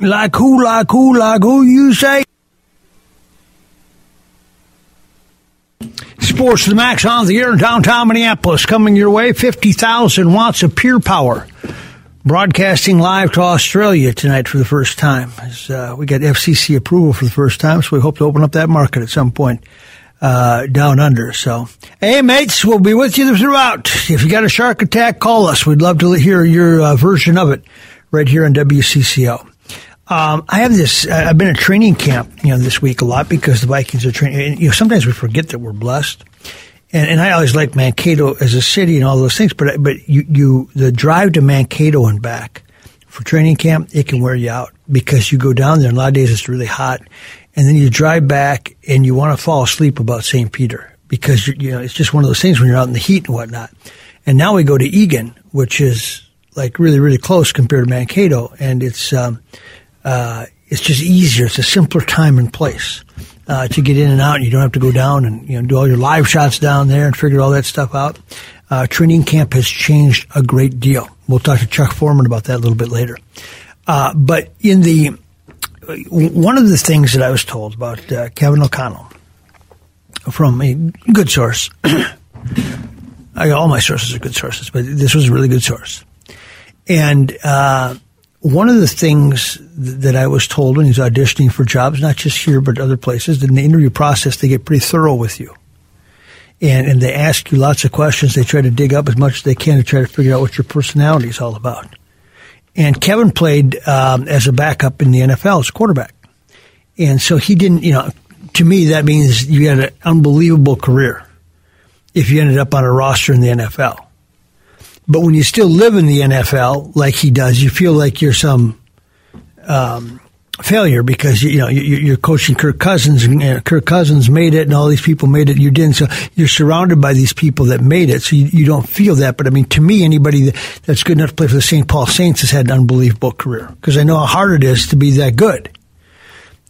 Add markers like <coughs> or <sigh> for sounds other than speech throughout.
Like who, like who, like who you say? Sports to the Max on the air in downtown Minneapolis coming your way. 50,000 watts of pure power. Broadcasting live to Australia tonight for the first time. Uh, we got FCC approval for the first time, so we hope to open up that market at some point uh, down under. So, hey, mates, we'll be with you throughout. If you got a shark attack, call us. We'd love to hear your uh, version of it right here on WCCO. Um, I have this. I've been at training camp, you know, this week a lot because the Vikings are training. And, you know, sometimes we forget that we're blessed. And, and I always like Mankato as a city and all those things, but but you you the drive to Mankato and back for training camp, it can wear you out because you go down there. And a lot of days it's really hot, and then you drive back and you want to fall asleep about St. Peter because you know it's just one of those things when you're out in the heat and whatnot. And now we go to Eagan, which is like really really close compared to Mankato, and it's um, uh, it's just easier. It's a simpler time and place uh, to get in and out. And you don't have to go down and you know do all your live shots down there and figure all that stuff out. Uh, training camp has changed a great deal. We'll talk to Chuck Foreman about that a little bit later. Uh, but in the one of the things that I was told about uh, Kevin O'Connell from a good source. <coughs> I all my sources are good sources, but this was a really good source. And uh, one of the things that I was told when he's auditioning for jobs, not just here but other places, in the interview process, they get pretty thorough with you, and and they ask you lots of questions. They try to dig up as much as they can to try to figure out what your personality is all about. And Kevin played um, as a backup in the NFL as quarterback, and so he didn't. You know, to me that means you had an unbelievable career if you ended up on a roster in the NFL. But when you still live in the NFL like he does, you feel like you're some um, failure because you know you're coaching Kirk Cousins and Kirk Cousins made it and all these people made it. You didn't, so you're surrounded by these people that made it, so you, don't feel that. But I mean, to me, anybody that, that's good enough to play for the St. Paul Saints has had an unbelievable career because I know how hard it is to be that good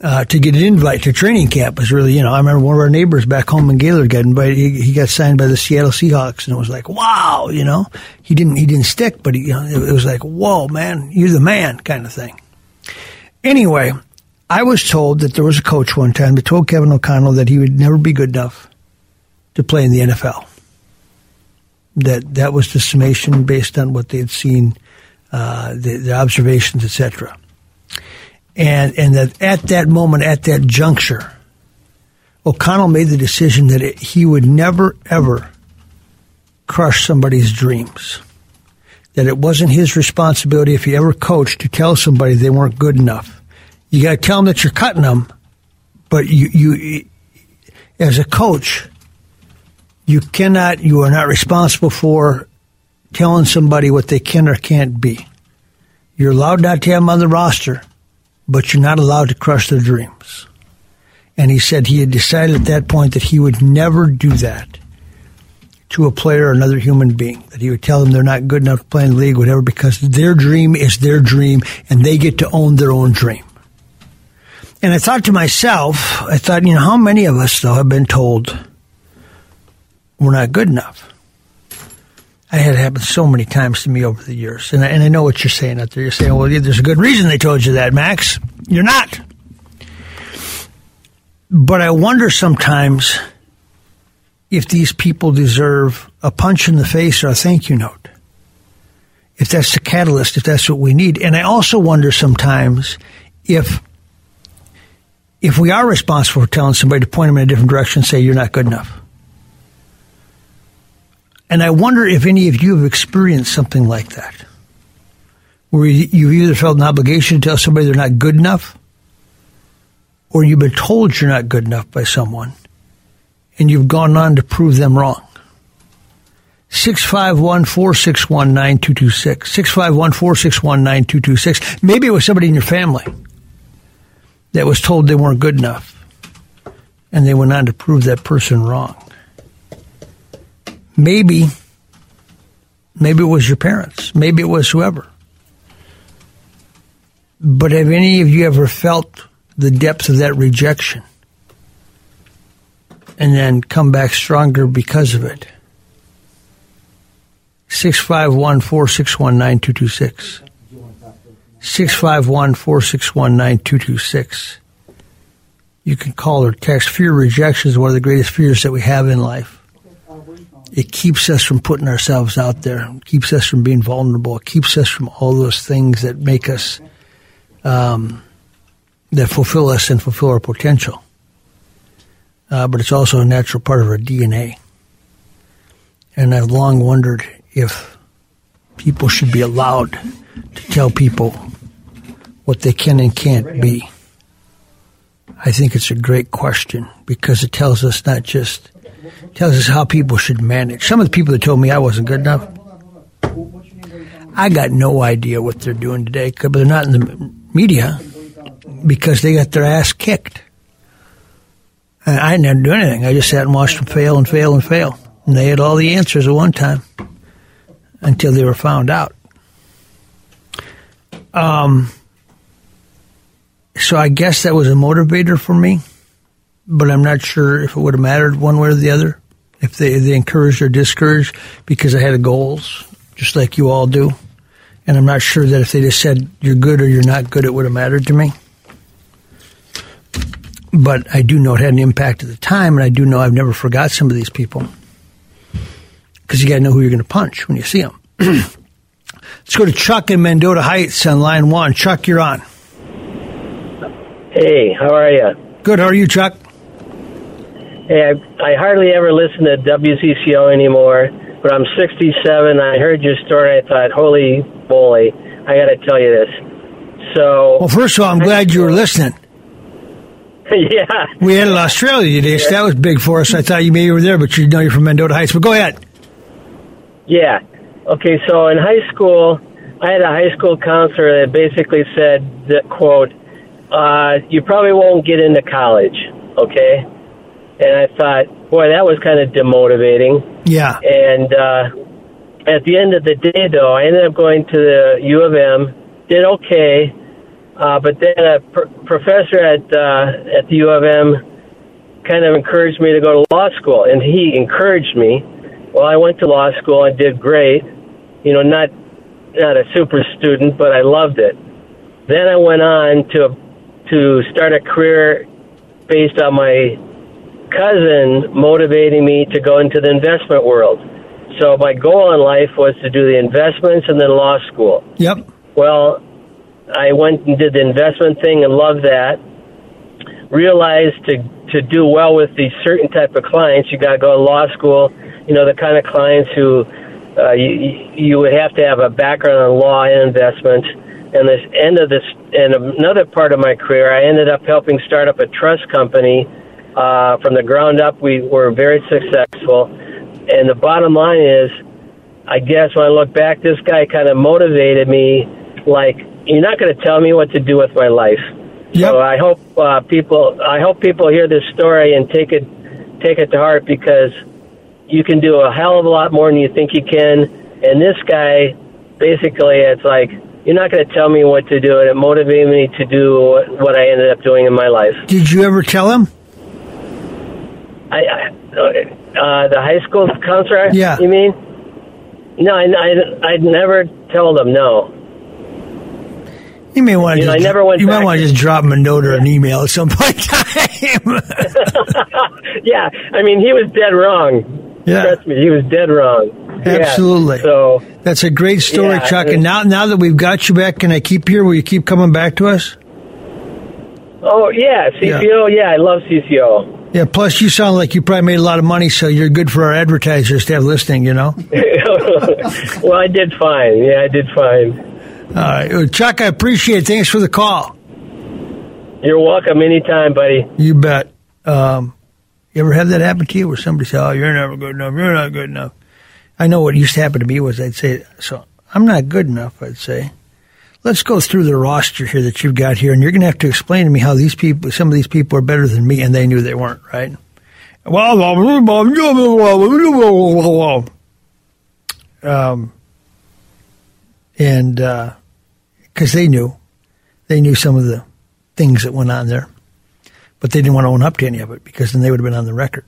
uh, to get an invite to training camp was really, you know, I remember one of our neighbors back home in Gaylord got invited. He, he, got signed by the Seattle Seahawks, and it was like, wow, you know, he didn't he didn't stick, but he, you know, it, it was like, whoa, man, you're the man, kind of thing. Anyway, I was told that there was a coach one time that told Kevin O'Connell that he would never be good enough to play in the NFL. That that was the summation based on what they had seen, uh, the, the observations, etc and and that at that moment, at that juncture, O'Connell made the decision that it, he would never ever crush somebody's dreams. That it wasn't his responsibility if he ever coached to tell somebody they weren't good enough. You got to tell them that you're cutting them, but you you as a coach, you cannot, you are not responsible for telling somebody what they can or can't be. You're allowed not to have them on the roster but you're not allowed to crush their dreams. And he said he had decided at that point that he would never do that to a player or another human being. That he would tell them they're not good enough to play in the league, whatever, because their dream is their dream and they get to own their own dream. And I thought to myself, I thought, you know, how many of us, though, have been told we're not good enough? I had happen so many times to me over the years. And I, and I know what you're saying out there. You're saying, well, yeah, there's a good reason they told you that, Max. You're not. But I wonder sometimes if these people deserve a punch in the face or a thank you note. If that's the catalyst, if that's what we need. And I also wonder sometimes if if we are responsible for telling somebody to point them in a different direction and say you're not good enough. And I wonder if any of you have experienced something like that, where you've either felt an obligation to tell somebody they're not good enough, or you've been told you're not good enough by someone, and you've gone on to prove them wrong. 651 461 9226. 651 461 9226. Maybe it was somebody in your family that was told they weren't good enough, and they went on to prove that person wrong. Maybe, maybe it was your parents. Maybe it was whoever. But have any of you ever felt the depth of that rejection and then come back stronger because of it? 651 461 9226. 651 461 9226. You can call or text. Fear rejection is one of the greatest fears that we have in life. It keeps us from putting ourselves out there. Keeps us from being vulnerable. It keeps us from all those things that make us, um, that fulfill us and fulfill our potential. Uh, but it's also a natural part of our DNA. And I've long wondered if people should be allowed to tell people what they can and can't be. I think it's a great question because it tells us not just tells us how people should manage. Some of the people that told me I wasn't good enough, I got no idea what they're doing today, but they're not in the media because they got their ass kicked. And I didn't do anything. I just sat and watched them fail and fail and fail. And they had all the answers at one time until they were found out. Um, so I guess that was a motivator for me, but I'm not sure if it would have mattered one way or the other if they, they encouraged or discouraged because I had goals, just like you all do. And I'm not sure that if they just said you're good or you're not good, it would have mattered to me. But I do know it had an impact at the time, and I do know I've never forgot some of these people because you got to know who you're going to punch when you see them. <clears throat> Let's go to Chuck in Mendota Heights on line one. Chuck, you're on. Hey, how are you? Good. How are you, Chuck? Hey, I, I hardly ever listen to WCCO anymore, but I'm 67. I heard your story. I thought, holy moly, I got to tell you this. So, well, first of all, I'm glad you were listening. <laughs> yeah, we had in Australia today, so that was big for us. I thought you maybe were there, but you know you're from Mendota Heights. But go ahead. Yeah. Okay. So in high school, I had a high school counselor that basically said that quote, uh, "You probably won't get into college." Okay and I thought, boy, that was kind of demotivating. Yeah. And uh, at the end of the day, though, I ended up going to the U of M, did okay, uh, but then a pr- professor at uh, at the U of M kind of encouraged me to go to law school, and he encouraged me. Well, I went to law school and did great. You know, not not a super student, but I loved it. Then I went on to to start a career based on my cousin motivating me to go into the investment world. So my goal in life was to do the investments and then law school. Yep. Well, I went and did the investment thing and loved that. Realized to to do well with these certain type of clients, you got to go to law school. You know the kind of clients who uh, you you would have to have a background in law and investments. And this end of this, and another part of my career, I ended up helping start up a trust company uh, from the ground up, we were very successful. And the bottom line is, I guess when I look back, this guy kind of motivated me. Like, you're not going to tell me what to do with my life. Yep. So I hope uh, people, I hope people hear this story and take it, take it to heart because you can do a hell of a lot more than you think you can. And this guy, basically, it's like, you're not going to tell me what to do, and it motivated me to do what I ended up doing in my life. Did you ever tell him? I, I uh, the high school counselor. Yeah. You mean? No, I, I, I'd never tell them no. You may want to. You know, just, I never went You might want to just drop him a note or an email at some point in time. <laughs> yeah, I mean, he was dead wrong. yeah, Trust me, he was dead wrong. Yeah, Absolutely. So, that's a great story, Yeah, Chuck. And now, now that we've got you back, can I keep here? Will you keep coming back to us? oh yeah, CCO. Yeah, I love CCO. Yeah. Plus, you sound like you probably made a lot of money, so you're good for our advertisers to have listening. You know. <laughs> well, I did fine. Yeah, I did fine. All right, Chuck. I appreciate it. Thanks for the call. You're welcome anytime, buddy. You bet. Um, you ever have that happen to you where somebody say, "Oh, you're never good enough. You're not good enough." I know what used to happen to me was I'd say, "So I'm not good enough." I'd say, "Let's go through the roster here that you've got here, and you're going to have to explain to me how these people, some of these people, are better than me," and they knew they weren't. Right? Um, and because they knew, they knew some of the things that went on there but they didn't want to own up to any of it because then they would have been on the record.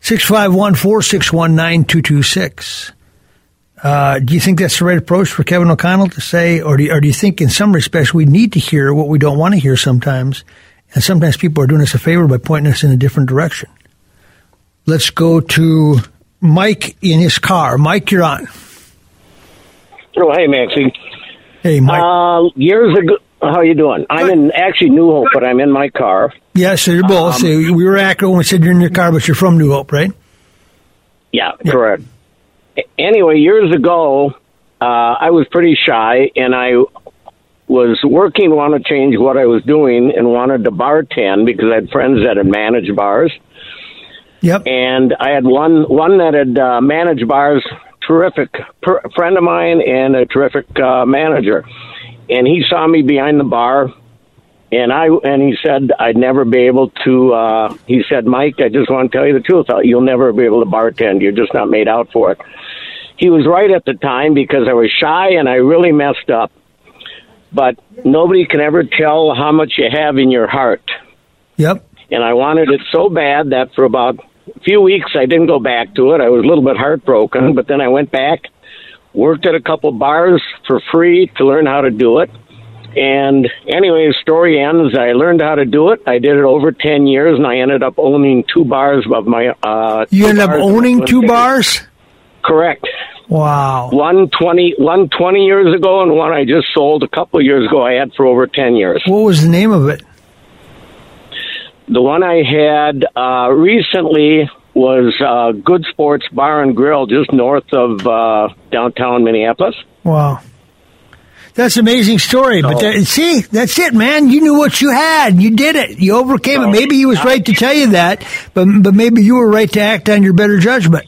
651 461 9226. Uh, Do you think that's the right approach for Kevin O'Connell to say, or do, you, or do you think in some respects we need to hear what we don't want to hear sometimes? And sometimes people are doing us a favor by pointing us in a different direction. Let's go to Mike in his car. Mike, you're on. Oh, hey, Maxie. Hey, Mike. Uh, years ago, how you doing? I'm in actually New Hope, but I'm in my car. yes, so you're both. so we were accurate when we said you're in your car, but you're from New Hope, right? Yeah, correct. Anyway, years ago, uh, I was pretty shy, and I was working, want to change what I was doing, and wanted to bartend because I had friends that had managed bars, Yep. and I had one one that had uh, managed bars. Terrific per- friend of mine and a terrific uh, manager, and he saw me behind the bar and I and he said I'd never be able to. Uh, he said, Mike, I just want to tell you the truth. You'll never be able to bartend. You're just not made out for it. He was right at the time because I was shy and I really messed up. But nobody can ever tell how much you have in your heart. Yep. And I wanted it so bad that for about a few weeks I didn't go back to it. I was a little bit heartbroken, but then I went back, worked at a couple bars for free to learn how to do it. And anyway, the story ends. I learned how to do it. I did it over 10 years, and I ended up owning two bars of my. Uh, You ended up owning two bars? Correct. Wow. One 20, one 20 years ago, and one I just sold a couple of years ago. I had for over 10 years. What was the name of it? The one I had uh, recently was uh, Good Sports Bar and Grill, just north of uh, downtown Minneapolis. Wow. That's an amazing story. But that, see, that's it, man. You knew what you had. You did it. You overcame it. Maybe he was right to tell you that, but but maybe you were right to act on your better judgment.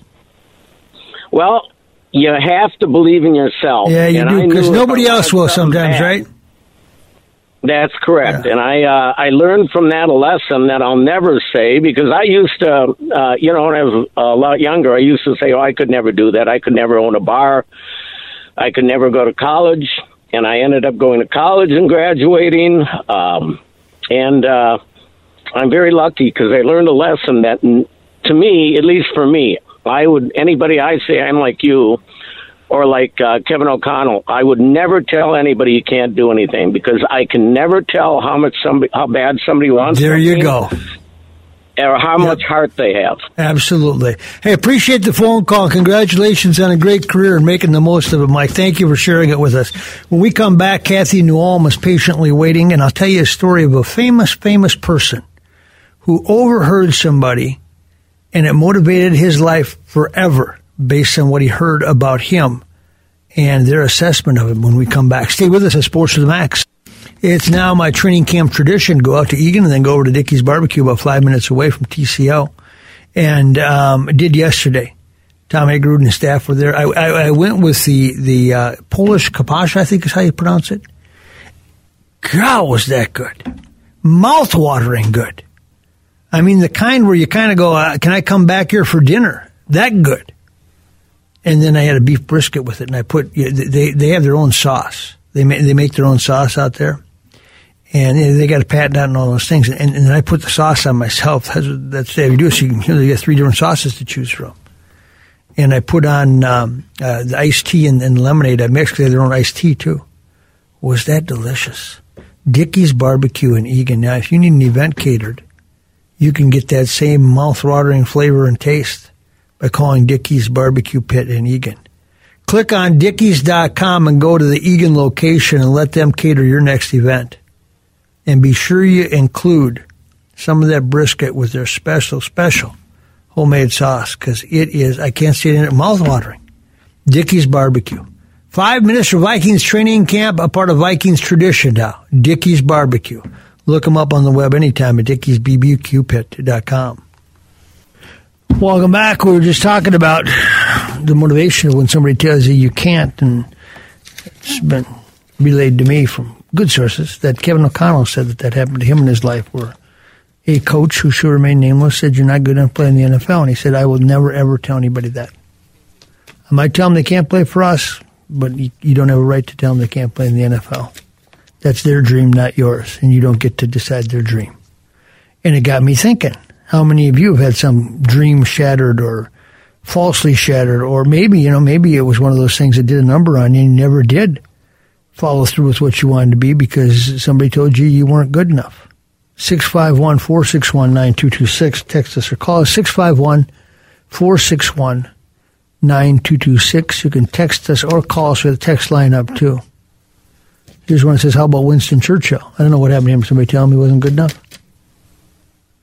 Well, you have to believe in yourself. Yeah, you And do because nobody else will sometimes, bad- right? That's correct, Yeah. and I uh, I learned from that a lesson that I'll never say because I used to, uh, you know, when I was a lot younger, I used to say, "Oh, I could never do that. I could never own a bar. I could never go to college." And I ended up going to college and graduating, um, and uh, I'm very lucky because I learned a lesson that, to me, at least for me, I would anybody I say I'm like you or like uh, Kevin O'Connell, I would never tell anybody you can't do anything because I can never tell how much somebody, how bad somebody wants. There you go. Or how much heart they have. Absolutely. Hey, appreciate the phone call. Congratulations on a great career and making the most of it, Mike. Thank you for sharing it with us. When we come back, Kathy New Ulm is patiently waiting, and I'll tell you a story of a famous, famous person who overheard somebody, and it motivated his life forever based on what he heard about him and their assessment of him when we come back. Stay with us at Sports to the Max. It's now my training camp tradition. Go out to Eagan and then go over to Dickey's Barbecue about five minutes away from TCO. And um, did yesterday. Tom Hagerud and his staff were there. I, I, I went with the, the uh, Polish kapash, I think is how you pronounce it. God, was that good. Mouth-watering good. I mean, the kind where you kind of go, uh, can I come back here for dinner? that good. And then I had a beef brisket with it, and I put they they have their own sauce. They they make their own sauce out there, and they got a patent on all those things. And, and I put the sauce on myself. That's that's what you do. So you, can, you, know, you get three different sauces to choose from. And I put on um, uh, the iced tea and, and lemonade. I mixed. Their own iced tea too. Was that delicious? Dickey's Barbecue in Eagan. Now, if you need an event catered, you can get that same mouth-watering flavor and taste by calling Dickey's Barbecue Pit in Eagan. Click on Dickeys.com and go to the Eagan location and let them cater your next event. And be sure you include some of that brisket with their special, special homemade sauce because it is, I can't say it in it, mouth-watering. Dickey's Barbecue. Five minutes for Vikings training camp, a part of Vikings tradition now. Dickey's Barbecue. Look them up on the web anytime at dickeysbbqpit.com. Welcome back. We were just talking about the motivation when somebody tells you you can't, and it's been relayed to me from good sources that Kevin O'Connell said that that happened to him in his life, where a coach who should remain nameless said, You're not good enough to play in the NFL. And he said, I will never, ever tell anybody that. I might tell them they can't play for us but you, you don't have a right to tell them they can't play in the NFL. That's their dream, not yours, and you don't get to decide their dream. And it got me thinking: How many of you have had some dream shattered or falsely shattered, or maybe you know, maybe it was one of those things that did a number on you and you never did follow through with what you wanted to be because somebody told you you weren't good enough. 651 461 9226. Text us or call us 651 461 9226. You can text us or call us with a text line up too. Here's one that says, How about Winston Churchill? I don't know what happened to him. Somebody tell him he wasn't good enough?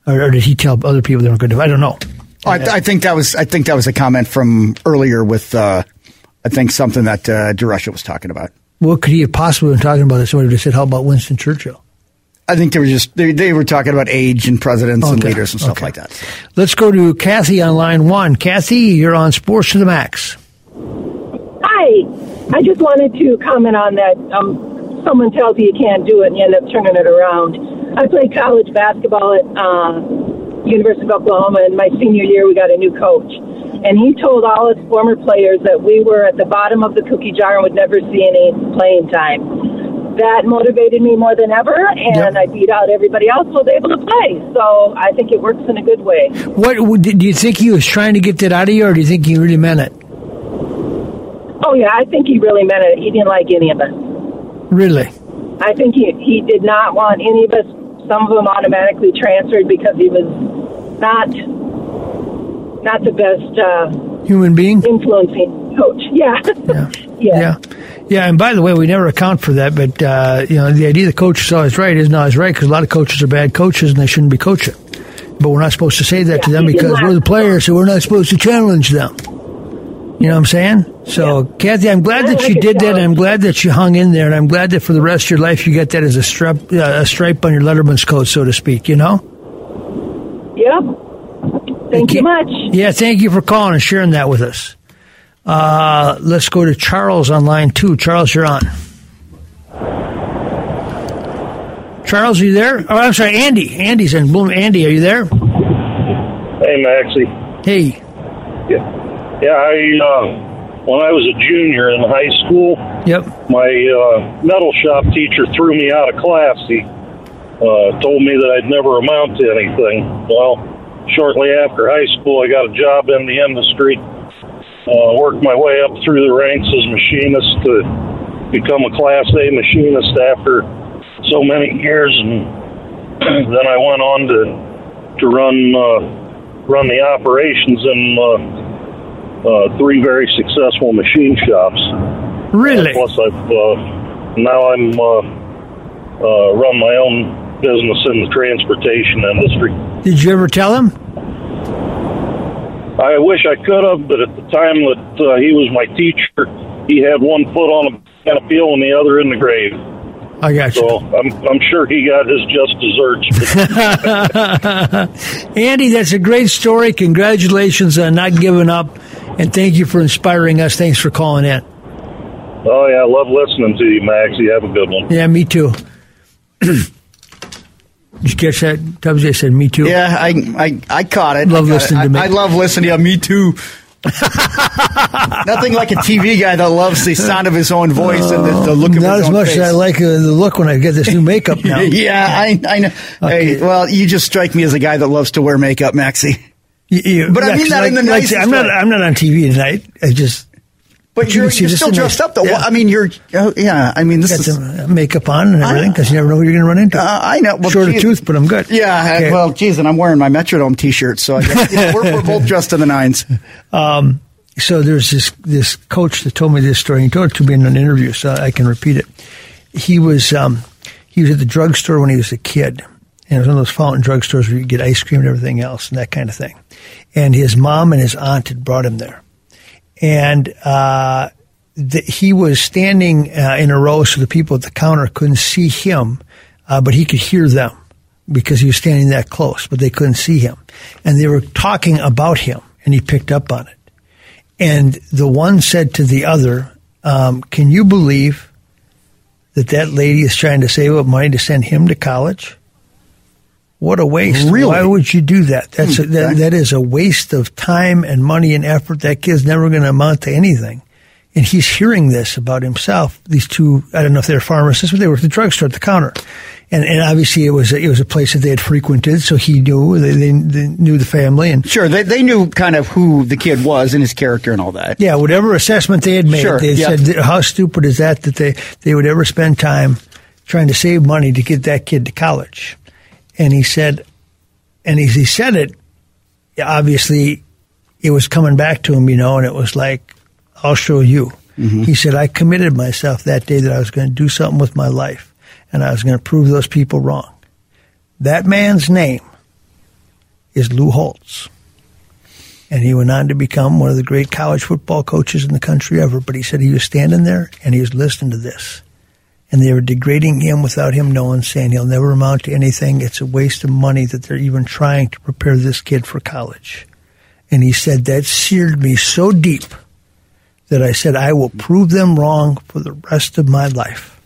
Or, or did he tell other people they weren't good enough? I don't know. I, I, think that was I think that was a comment from earlier with uh, I think something that uh, was talking about. What could he have possibly been talking about? That somebody would have said, "How about Winston Churchill?" I think they were just they, they were talking about age and presidents okay. and leaders and stuff okay. like that. Let's go to Kathy on line one. Kathy, you're on Sports to the Max. Hi, I just wanted to comment on that. Um, someone tells you you can't do it, and you end up turning it around. I played college basketball at uh, University of Oklahoma, and my senior year we got a new coach, and he told all his former players that we were at the bottom of the cookie jar and would never see any playing time that motivated me more than ever, and yep. I beat out everybody else, who was able to play. So I think it works in a good way. What do you think he was trying to get that out of you, or do you think he really meant it? Oh yeah, I think he really meant it. He didn't like any of us. Really? I think he he did not want any of us. Some of them automatically transferred because he was not not the best uh, human being influencing coach. Yeah. Yeah. <laughs> yeah. yeah. Yeah, and by the way, we never account for that, but uh, you know the idea the coach is always right is not always right because a lot of coaches are bad coaches and they shouldn't be coaching. But we're not supposed to say that yeah, to them because we're the players, so we're not supposed to challenge them. You know what I'm saying? So, yeah. Kathy, I'm glad that you did that. And I'm glad that you hung in there, and I'm glad that for the rest of your life you get that as a stripe, uh, a stripe on your Letterman's coat, so to speak. You know? Yep. Thank you much. Yeah, thank you for calling and sharing that with us. Uh, let's go to Charles on line two. Charles, you're on. Charles, are you there? Oh, I'm sorry, Andy. Andy's in Bloom. Andy, are you there? Hey, Maxie. Hey. Yeah, yeah. I uh, when I was a junior in high school. Yep. My uh, metal shop teacher threw me out of class. He uh, told me that I'd never amount to anything. Well, shortly after high school, I got a job in the industry uh, worked my way up through the ranks as machinist to become a Class A machinist after so many years, and <clears throat> then I went on to to run uh, run the operations in uh, uh, three very successful machine shops. Really? plus, I've uh, now I'm uh, uh, run my own business in the transportation industry. Did you ever tell him? I wish I could have, but at the time that uh, he was my teacher, he had one foot on a peel and the other in the grave. I got you. So I'm, I'm sure he got his just desserts. <laughs> Andy, that's a great story. Congratulations on not giving up, and thank you for inspiring us. Thanks for calling in. Oh yeah, I love listening to you, Max. You have a good one. Yeah, me too. <clears throat> Did you catch that? Tubbs, I said, me too. Yeah, I I, I caught it. Love listening it. to me. I, I love listening to me too. Nothing like a TV guy that loves the sound of his own voice and the, the look of Not his as own much face. as I like uh, the look when I get this new makeup <laughs> now. yeah, I, I know. Okay. Hey, well, you just strike me as a guy that loves to wear makeup, Maxie. You- you- But I mean that in the like- nicest I'm not. way. I'm not on TV tonight. I just But But you you're, can you're still dressed up, though. Yeah. I mean, you're. Oh, yeah, I mean, this got is. some uh, makeup on and everything because you never know who you're going to run into. Uh, I know. Well, Short of tooth, but I'm good. Yeah, Okay. well, geez, and I'm wearing my Metrodome T-shirt, so I guess, yeah, we're, we're both dressed to the nines. <laughs> Um, so there's this this coach that told me this story. He told it to me in an interview, so I can repeat it. He was um, he was at the drugstore when he was a kid, and it was one of those fountain drugstores where you get ice cream and everything else and that kind of thing. And his mom and his aunt had brought him there, and uh, he was standing uh, in a row so the people at the counter couldn't see him, uh, but he could hear them because he was standing that close, but they couldn't see him. And they were talking about him, and he picked up on it. And the one said to the other, um, Can you believe that that lady is trying to save up money to send him to college? What a waste. Really? Why would you do that? That's a, Hmm, that, that is a waste of time and money and effort. That kid's never going to amount to anything. And he's hearing this about himself. These two, I don't know if they're pharmacists, but they were at the drugstore at the counter. And, and obviously it was, a, it was a place that they had frequented, so he knew, they, they, they knew the family and Sure, they, they knew kind of who the kid was and his character and all that. yeah, whatever assessment they had made, Sure, they yep. said, how stupid is that that they, they would ever spend time trying to save money to get that kid to college? And he said, and as he said it, obviously it was coming back to him, you know, and it was like, I'll show you. Mm-hmm. He said, I committed myself that day that I was going to do something with my life and I was going to prove those people wrong. That man's name is Lou Holtz and he went on to become one of the great college football coaches in the country ever. But he said he was standing there and he was listening to this, and they were degrading him without him knowing, saying he'll never amount to anything. It's a waste of money that they're even trying to prepare this kid for college. And he said that seared me so deep that I said I will prove them wrong for the rest of my life.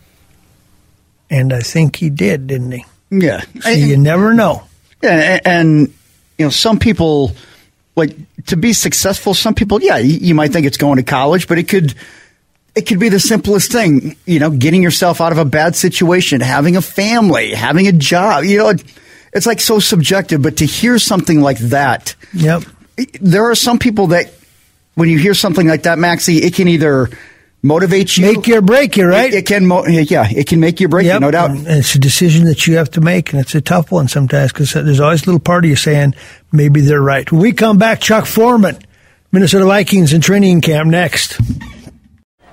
And I think he did, didn't he? Yeah. So you never know. Yeah, and, and you know, some people like to be successful. Some people, yeah, you might think it's going to college, but it could it could be the simplest thing. You know, getting yourself out of a bad situation, having a family, having a job. You know, it's like so subjective. But to hear something like that, Yep. there are some people that when you hear something like that, Maxie, it can either motivate you, Make your break you, right? It, it can, mo- yeah, it can make you break you, no doubt. And it's a decision that you have to make, and it's a tough one sometimes because there's always a little part of you saying maybe they're right. When we come back, Chuck Foreman, Minnesota Vikings in training camp next.